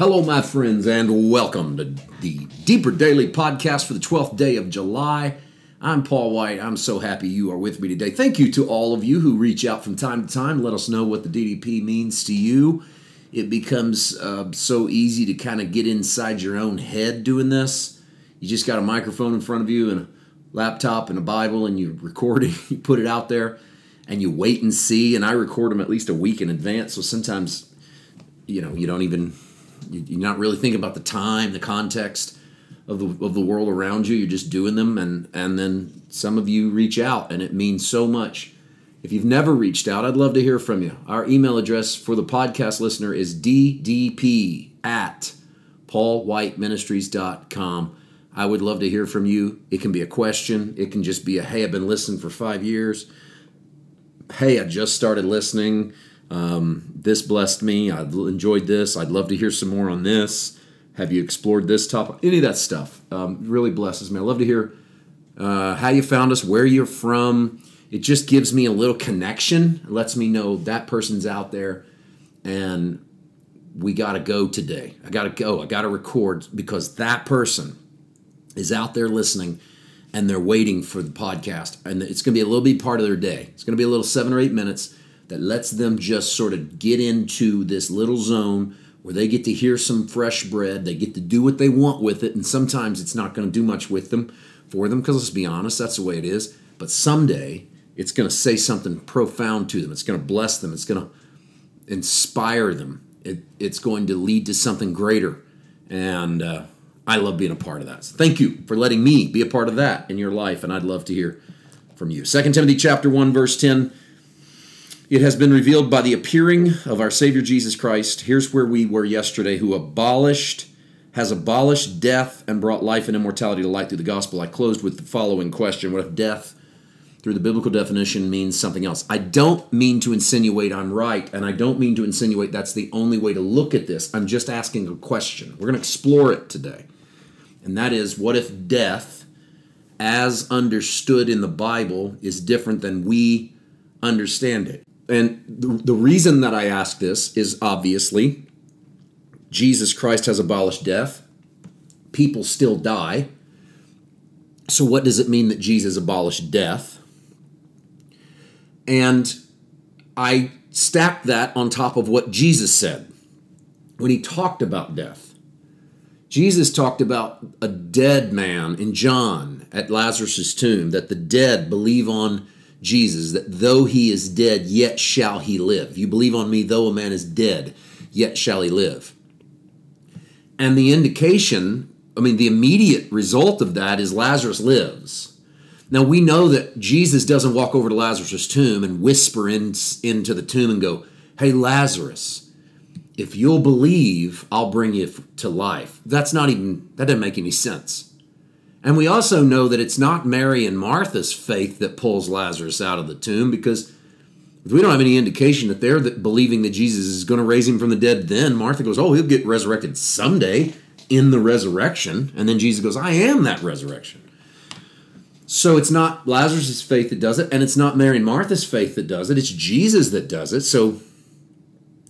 Hello, my friends, and welcome to the Deeper Daily podcast for the 12th day of July. I'm Paul White. I'm so happy you are with me today. Thank you to all of you who reach out from time to time. Let us know what the DDP means to you. It becomes uh, so easy to kind of get inside your own head doing this. You just got a microphone in front of you and a laptop and a Bible, and you're recording, you put it out there, and you wait and see. And I record them at least a week in advance, so sometimes, you know, you don't even you're not really thinking about the time, the context of the of the world around you. You're just doing them, and and then some of you reach out, and it means so much. If you've never reached out, I'd love to hear from you. Our email address for the podcast listener is ddp at paulwhiteministries.com. I would love to hear from you. It can be a question. It can just be a hey, I've been listening for five years. Hey, I just started listening um, this blessed me. I've enjoyed this. I'd love to hear some more on this. Have you explored this topic? Any of that stuff um, really blesses me. I love to hear uh, how you found us, where you're from. It just gives me a little connection. It lets me know that person's out there, and we got to go today. I got to go. I got to record because that person is out there listening and they're waiting for the podcast. And it's going to be a little bit part of their day. It's going to be a little seven or eight minutes that lets them just sort of get into this little zone where they get to hear some fresh bread, they get to do what they want with it, and sometimes it's not going to do much with them for them because let's be honest, that's the way it is. But someday it's going to say something profound to them. It's going to bless them. It's going to inspire them. It, it's going to lead to something greater. And uh, I love being a part of that. So thank you for letting me be a part of that in your life, and I'd love to hear from you. 2 Timothy chapter 1, verse 10 it has been revealed by the appearing of our Savior Jesus Christ. Here's where we were yesterday, who abolished, has abolished death and brought life and immortality to light through the gospel. I closed with the following question What if death, through the biblical definition, means something else? I don't mean to insinuate I'm right, and I don't mean to insinuate that's the only way to look at this. I'm just asking a question. We're going to explore it today. And that is what if death, as understood in the Bible, is different than we understand it? And the, the reason that I ask this is obviously Jesus Christ has abolished death. People still die. So, what does it mean that Jesus abolished death? And I stack that on top of what Jesus said when he talked about death. Jesus talked about a dead man in John at Lazarus' tomb, that the dead believe on Jesus, that though he is dead, yet shall he live. You believe on me, though a man is dead, yet shall he live. And the indication, I mean, the immediate result of that is Lazarus lives. Now we know that Jesus doesn't walk over to Lazarus' tomb and whisper in, into the tomb and go, Hey, Lazarus, if you'll believe, I'll bring you to life. That's not even, that doesn't make any sense. And we also know that it's not Mary and Martha's faith that pulls Lazarus out of the tomb because we don't have any indication that they're believing that Jesus is going to raise him from the dead then. Martha goes, Oh, he'll get resurrected someday in the resurrection. And then Jesus goes, I am that resurrection. So it's not Lazarus' faith that does it, and it's not Mary and Martha's faith that does it. It's Jesus that does it. So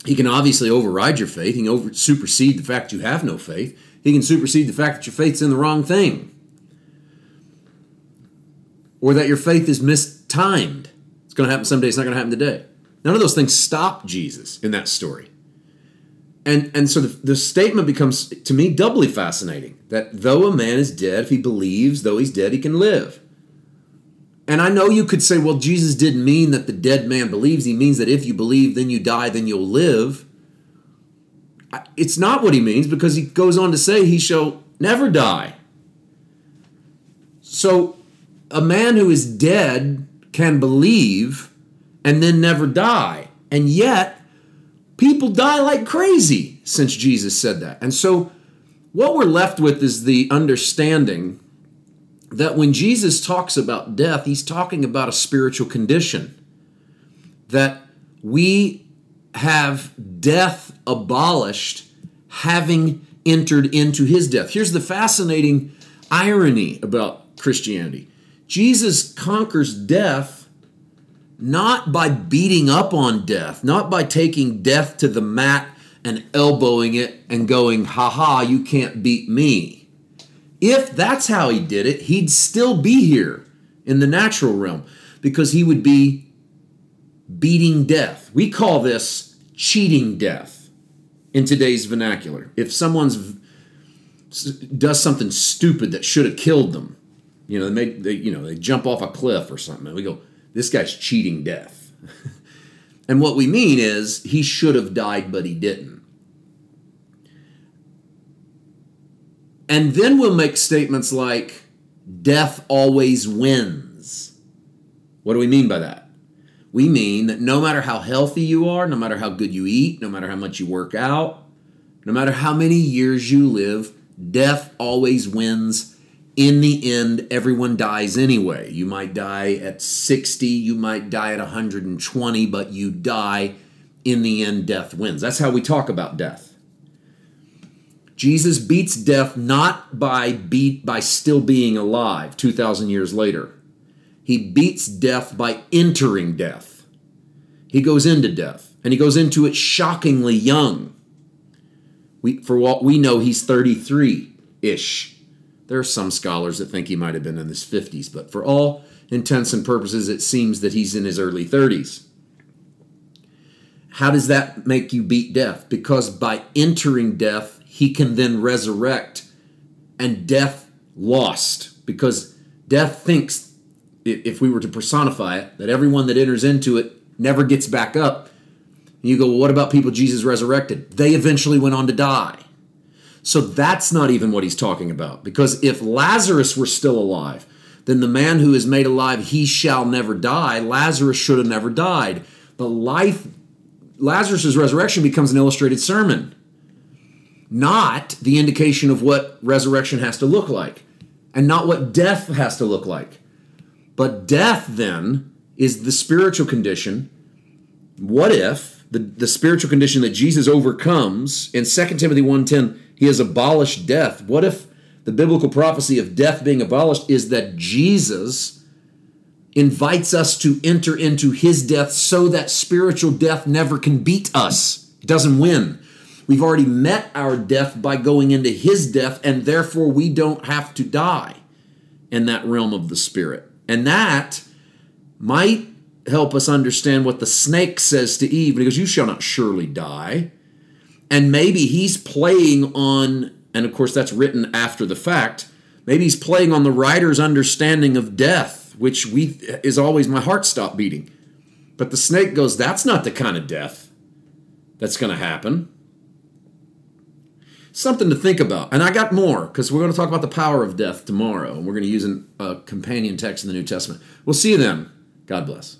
he can obviously override your faith. He can over, supersede the fact you have no faith. He can supersede the fact that your faith's in the wrong thing or that your faith is mistimed. It's going to happen someday, it's not going to happen today. None of those things stop Jesus in that story. And, and so the, the statement becomes, to me, doubly fascinating that though a man is dead, if he believes, though he's dead, he can live. And I know you could say, well, Jesus didn't mean that the dead man believes. He means that if you believe, then you die, then you'll live. It's not what he means because he goes on to say he shall never die. So a man who is dead can believe and then never die. And yet, people die like crazy since Jesus said that. And so, what we're left with is the understanding that when Jesus talks about death, he's talking about a spiritual condition. That we have death abolished, having entered into his death. Here's the fascinating irony about Christianity Jesus conquers death not by beating up on death, not by taking death to the mat and elbowing it and going, ha ha, you can't beat me. If that's how he did it, he'd still be here in the natural realm because he would be beating death. We call this cheating death in today's vernacular. If someone's does something stupid that should have killed them, you know, they make they you know they jump off a cliff or something, and we go, this guy's cheating death. and what we mean is he should have died, but he didn't. And then we'll make statements like, death always wins. What do we mean by that? We mean that no matter how healthy you are, no matter how good you eat, no matter how much you work out, no matter how many years you live, death always wins. In the end, everyone dies anyway. You might die at 60, you might die at 120, but you die. In the end, death wins. That's how we talk about death. Jesus beats death not by beat by still being alive 2000 years later. He beats death by entering death. He goes into death, and he goes into it shockingly young. We, for what we know, he's 33 ish. There are some scholars that think he might have been in his 50s, but for all intents and purposes, it seems that he's in his early 30s. How does that make you beat death? Because by entering death, he can then resurrect, and death lost. Because death thinks if we were to personify it, that everyone that enters into it never gets back up. You go, well, what about people Jesus resurrected? They eventually went on to die. So that's not even what he's talking about. Because if Lazarus were still alive, then the man who is made alive, he shall never die. Lazarus should have never died. But life, Lazarus' resurrection becomes an illustrated sermon, not the indication of what resurrection has to look like, and not what death has to look like. But death then is the spiritual condition. What if the, the spiritual condition that Jesus overcomes in 2 Timothy 1:10, he has abolished death. What if the biblical prophecy of death being abolished is that Jesus invites us to enter into his death so that spiritual death never can beat us. It doesn't win. We've already met our death by going into his death, and therefore we don't have to die in that realm of the spirit. And that might help us understand what the snake says to Eve because you shall not surely die. And maybe he's playing on, and of course that's written after the fact, maybe he's playing on the writer's understanding of death, which we is always my heart stopped beating. But the snake goes, that's not the kind of death that's going to happen something to think about. And I got more because we're going to talk about the power of death tomorrow, and we're going to use a companion text in the New Testament. We'll see you then. God bless.